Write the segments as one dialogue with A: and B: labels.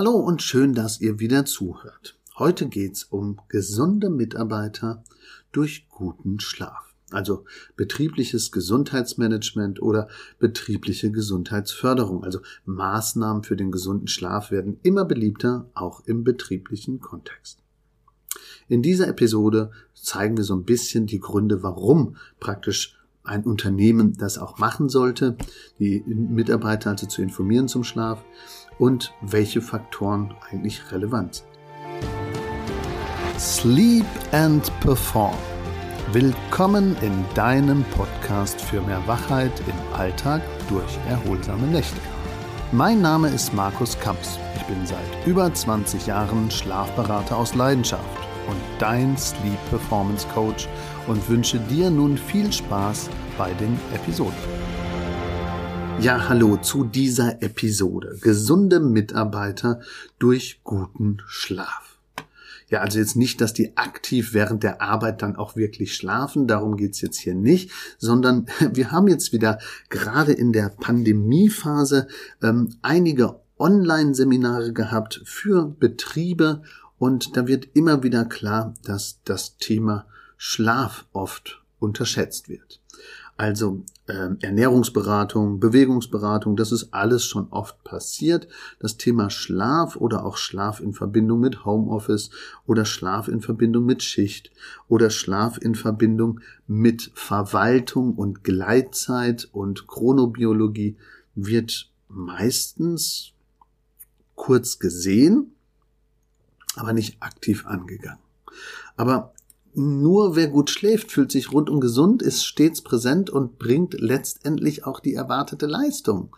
A: Hallo und schön, dass ihr wieder zuhört. Heute geht's um gesunde Mitarbeiter durch guten Schlaf. Also betriebliches Gesundheitsmanagement oder betriebliche Gesundheitsförderung. Also Maßnahmen für den gesunden Schlaf werden immer beliebter, auch im betrieblichen Kontext. In dieser Episode zeigen wir so ein bisschen die Gründe, warum praktisch ein Unternehmen das auch machen sollte, die Mitarbeiter also zu informieren zum Schlaf und welche Faktoren eigentlich relevant sind. Sleep and Perform. Willkommen in deinem Podcast für mehr Wachheit im Alltag durch erholsame Nächte. Mein Name ist Markus Kamps. Ich bin seit über 20 Jahren Schlafberater aus Leidenschaft und dein Sleep Performance Coach und wünsche dir nun viel Spaß bei den Episoden. Ja, hallo zu dieser Episode. Gesunde Mitarbeiter durch guten Schlaf. Ja, also jetzt nicht, dass die aktiv während der Arbeit dann auch wirklich schlafen, darum geht's jetzt hier nicht, sondern wir haben jetzt wieder gerade in der Pandemiephase ähm, einige Online-Seminare gehabt für Betriebe und da wird immer wieder klar, dass das Thema Schlaf oft unterschätzt wird. Also äh, Ernährungsberatung, Bewegungsberatung, das ist alles schon oft passiert. Das Thema Schlaf oder auch Schlaf in Verbindung mit Homeoffice oder Schlaf in Verbindung mit Schicht oder Schlaf in Verbindung mit Verwaltung und Gleitzeit und Chronobiologie wird meistens kurz gesehen, aber nicht aktiv angegangen. Aber nur wer gut schläft, fühlt sich rundum gesund, ist stets präsent und bringt letztendlich auch die erwartete Leistung.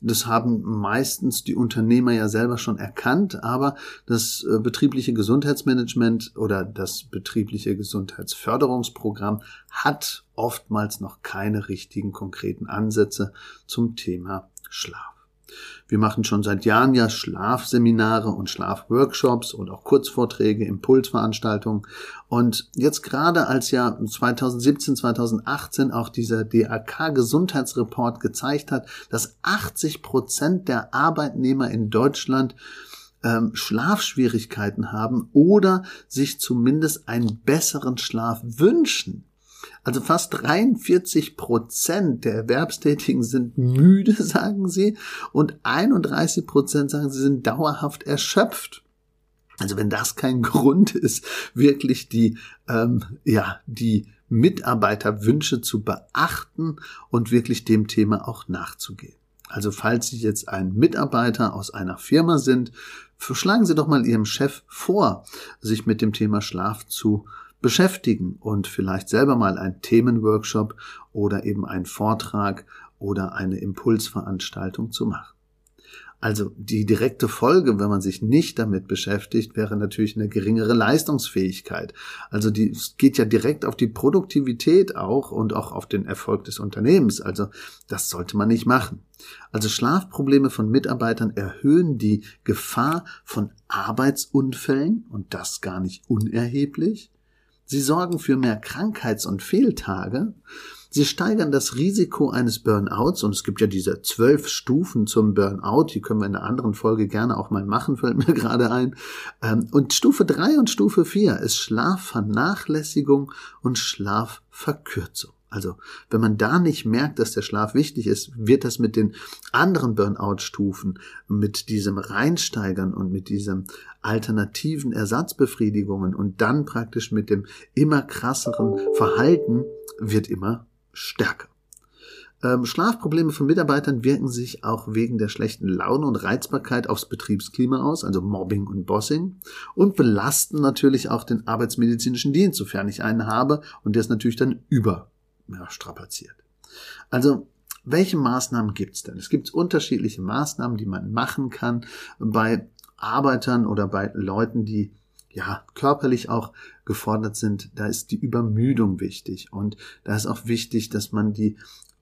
A: Das haben meistens die Unternehmer ja selber schon erkannt, aber das äh, betriebliche Gesundheitsmanagement oder das betriebliche Gesundheitsförderungsprogramm hat oftmals noch keine richtigen konkreten Ansätze zum Thema Schlaf. Wir machen schon seit Jahren ja Schlafseminare und Schlafworkshops und auch Kurzvorträge, Impulsveranstaltungen. Und jetzt gerade als ja 2017, 2018 auch dieser DRK-Gesundheitsreport gezeigt hat, dass 80 Prozent der Arbeitnehmer in Deutschland ähm, Schlafschwierigkeiten haben oder sich zumindest einen besseren Schlaf wünschen. Also fast 43 Prozent der Erwerbstätigen sind müde, sagen sie, und 31 Prozent sagen, sie sind dauerhaft erschöpft. Also wenn das kein Grund ist, wirklich die, ähm, ja, die Mitarbeiterwünsche zu beachten und wirklich dem Thema auch nachzugehen. Also falls Sie jetzt ein Mitarbeiter aus einer Firma sind, schlagen Sie doch mal Ihrem Chef vor, sich mit dem Thema Schlaf zu beschäftigen und vielleicht selber mal ein Themenworkshop oder eben einen Vortrag oder eine Impulsveranstaltung zu machen. Also die direkte Folge, wenn man sich nicht damit beschäftigt, wäre natürlich eine geringere Leistungsfähigkeit. Also die es geht ja direkt auf die Produktivität auch und auch auf den Erfolg des Unternehmens. Also das sollte man nicht machen. Also Schlafprobleme von Mitarbeitern erhöhen die Gefahr von Arbeitsunfällen und das gar nicht unerheblich. Sie sorgen für mehr Krankheits- und Fehltage. Sie steigern das Risiko eines Burnouts und es gibt ja diese zwölf Stufen zum Burnout, die können wir in einer anderen Folge gerne auch mal machen, fällt mir gerade ein. Ähm, und Stufe drei und Stufe vier ist Schlafvernachlässigung und Schlafverkürzung. Also wenn man da nicht merkt, dass der Schlaf wichtig ist, wird das mit den anderen Burnout-Stufen, mit diesem Reinsteigern und mit diesem alternativen Ersatzbefriedigungen und dann praktisch mit dem immer krasseren Verhalten wird immer stärker. Ähm, Schlafprobleme von Mitarbeitern wirken sich auch wegen der schlechten Laune und Reizbarkeit aufs Betriebsklima aus, also Mobbing und Bossing, und belasten natürlich auch den arbeitsmedizinischen Dienst, sofern ich einen habe, und der ist natürlich dann über ja, strapaziert. Also welche Maßnahmen gibt's denn? Es gibt unterschiedliche Maßnahmen, die man machen kann bei Arbeitern oder bei Leuten, die ja körperlich auch gefordert sind. Da ist die Übermüdung wichtig und da ist auch wichtig, dass man die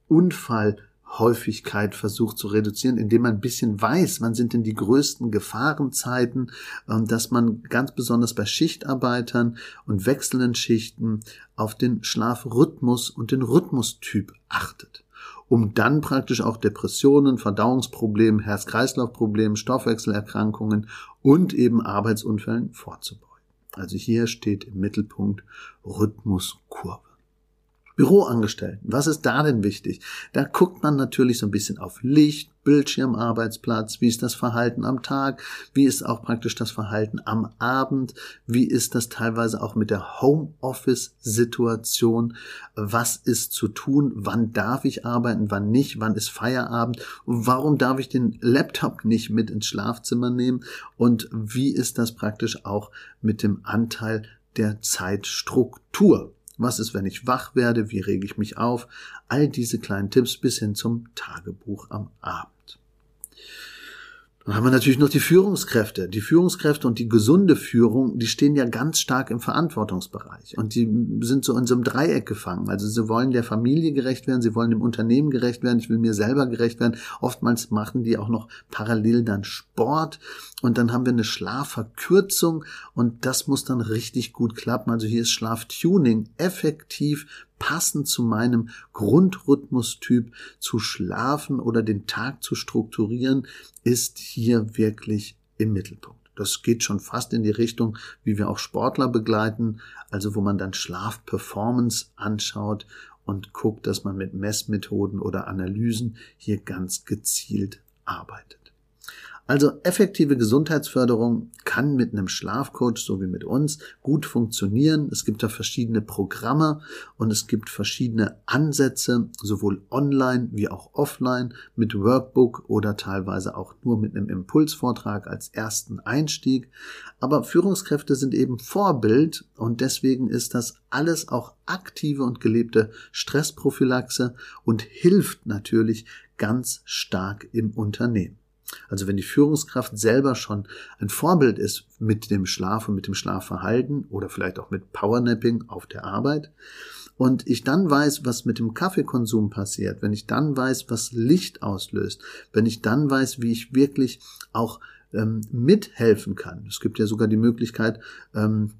A: Unfall Häufigkeit versucht zu reduzieren, indem man ein bisschen weiß, wann sind denn die größten Gefahrenzeiten und dass man ganz besonders bei Schichtarbeitern und wechselnden Schichten auf den Schlafrhythmus und den Rhythmustyp achtet. um dann praktisch auch Depressionen, Verdauungsproblemen, Herz-Kreislauf-Problemen, Stoffwechselerkrankungen und eben Arbeitsunfällen vorzubeugen. Also hier steht im Mittelpunkt Rhythmuskurve. Büroangestellten, was ist da denn wichtig? Da guckt man natürlich so ein bisschen auf Licht, Bildschirmarbeitsplatz, wie ist das Verhalten am Tag, wie ist auch praktisch das Verhalten am Abend, wie ist das teilweise auch mit der Homeoffice-Situation, was ist zu tun, wann darf ich arbeiten, wann nicht, wann ist Feierabend, warum darf ich den Laptop nicht mit ins Schlafzimmer nehmen? Und wie ist das praktisch auch mit dem Anteil der Zeitstruktur. Was ist, wenn ich wach werde? Wie rege ich mich auf? All diese kleinen Tipps bis hin zum Tagebuch am Abend. Dann haben wir natürlich noch die Führungskräfte. Die Führungskräfte und die gesunde Führung, die stehen ja ganz stark im Verantwortungsbereich. Und die sind so in so einem Dreieck gefangen. Also sie wollen der Familie gerecht werden, sie wollen dem Unternehmen gerecht werden, ich will mir selber gerecht werden. Oftmals machen die auch noch parallel dann Sport. Und dann haben wir eine Schlafverkürzung und das muss dann richtig gut klappen. Also hier ist Schlaftuning effektiv passend zu meinem Grundrhythmustyp zu schlafen oder den Tag zu strukturieren, ist hier wirklich im Mittelpunkt. Das geht schon fast in die Richtung, wie wir auch Sportler begleiten, also wo man dann Schlafperformance anschaut und guckt, dass man mit Messmethoden oder Analysen hier ganz gezielt arbeitet. Also effektive Gesundheitsförderung kann mit einem Schlafcoach, so wie mit uns, gut funktionieren. Es gibt da verschiedene Programme und es gibt verschiedene Ansätze, sowohl online wie auch offline, mit Workbook oder teilweise auch nur mit einem Impulsvortrag als ersten Einstieg. Aber Führungskräfte sind eben Vorbild und deswegen ist das alles auch aktive und gelebte Stressprophylaxe und hilft natürlich ganz stark im Unternehmen. Also wenn die Führungskraft selber schon ein Vorbild ist mit dem Schlaf und mit dem Schlafverhalten oder vielleicht auch mit Powernapping auf der Arbeit und ich dann weiß, was mit dem Kaffeekonsum passiert, wenn ich dann weiß, was Licht auslöst, wenn ich dann weiß, wie ich wirklich auch ähm, mithelfen kann. Es gibt ja sogar die Möglichkeit, ähm,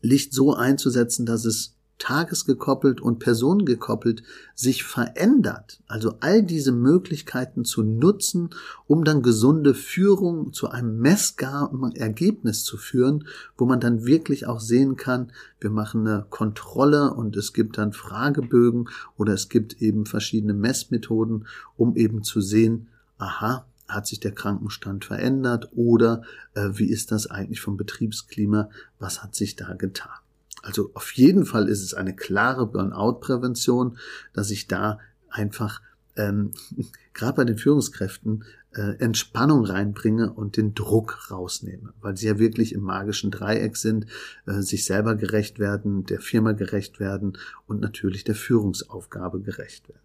A: Licht so einzusetzen, dass es tagesgekoppelt und personengekoppelt sich verändert. Also all diese Möglichkeiten zu nutzen, um dann gesunde Führung zu einem messbaren Ergebnis zu führen, wo man dann wirklich auch sehen kann, wir machen eine Kontrolle und es gibt dann Fragebögen oder es gibt eben verschiedene Messmethoden, um eben zu sehen, aha, hat sich der Krankenstand verändert oder äh, wie ist das eigentlich vom Betriebsklima, was hat sich da getan. Also auf jeden Fall ist es eine klare Burnout-Prävention, dass ich da einfach ähm, gerade bei den Führungskräften äh, Entspannung reinbringe und den Druck rausnehme, weil sie ja wirklich im magischen Dreieck sind, äh, sich selber gerecht werden, der Firma gerecht werden und natürlich der Führungsaufgabe gerecht werden.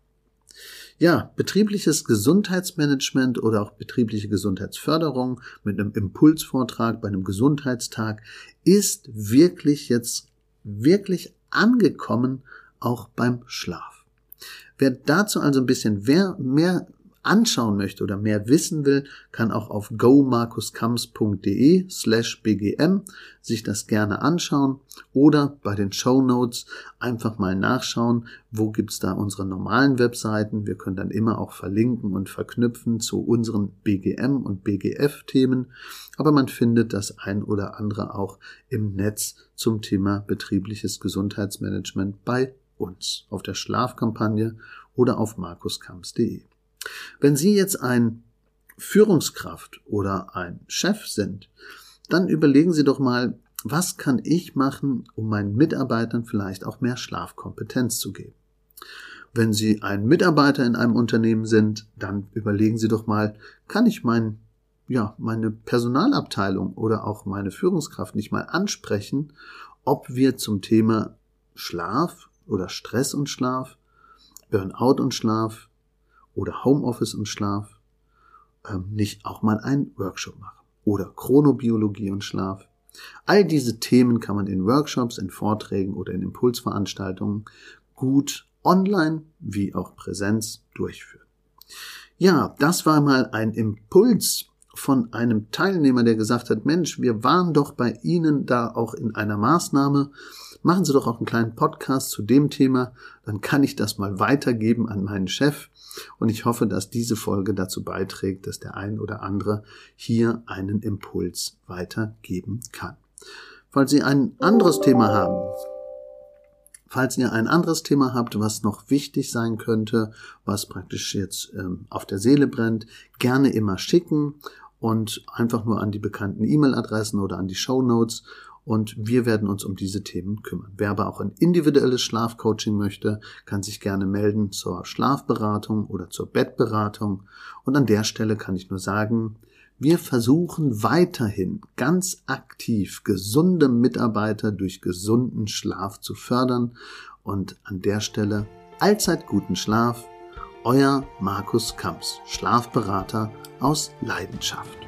A: Ja, betriebliches Gesundheitsmanagement oder auch betriebliche Gesundheitsförderung mit einem Impulsvortrag bei einem Gesundheitstag ist wirklich jetzt wirklich angekommen, auch beim Schlaf. Wer dazu also ein bisschen mehr anschauen möchte oder mehr wissen will, kann auch auf gomarkuskams.de slash bgm sich das gerne anschauen oder bei den Show Notes einfach mal nachschauen, wo gibt's da unsere normalen Webseiten. Wir können dann immer auch verlinken und verknüpfen zu unseren BGM und BGF Themen, aber man findet das ein oder andere auch im Netz zum Thema betriebliches Gesundheitsmanagement bei uns auf der Schlafkampagne oder auf markuskams.de. Wenn Sie jetzt ein Führungskraft oder ein Chef sind, dann überlegen Sie doch mal, was kann ich machen, um meinen Mitarbeitern vielleicht auch mehr Schlafkompetenz zu geben? Wenn Sie ein Mitarbeiter in einem Unternehmen sind, dann überlegen Sie doch mal, kann ich mein, ja, meine Personalabteilung oder auch meine Führungskraft nicht mal ansprechen, ob wir zum Thema Schlaf oder Stress und Schlaf, Burnout und Schlaf, oder Homeoffice und Schlaf ähm, nicht auch mal einen Workshop machen? Oder Chronobiologie und Schlaf? All diese Themen kann man in Workshops, in Vorträgen oder in Impulsveranstaltungen gut online wie auch Präsenz durchführen. Ja, das war mal ein Impuls von einem Teilnehmer, der gesagt hat, Mensch, wir waren doch bei Ihnen da auch in einer Maßnahme. Machen Sie doch auch einen kleinen Podcast zu dem Thema, dann kann ich das mal weitergeben an meinen Chef Und ich hoffe, dass diese Folge dazu beiträgt, dass der ein oder andere hier einen Impuls weitergeben kann. Falls Sie ein anderes Thema haben, Falls ihr ein anderes Thema habt, was noch wichtig sein könnte, was praktisch jetzt ähm, auf der Seele brennt, gerne immer schicken und einfach nur an die bekannten E-Mail-Adressen oder an die Show Notes und wir werden uns um diese Themen kümmern. Wer aber auch ein individuelles Schlafcoaching möchte, kann sich gerne melden zur Schlafberatung oder zur Bettberatung. Und an der Stelle kann ich nur sagen, wir versuchen weiterhin ganz aktiv gesunde Mitarbeiter durch gesunden Schlaf zu fördern und an der Stelle allzeit guten Schlaf. Euer Markus Kamps, Schlafberater aus Leidenschaft.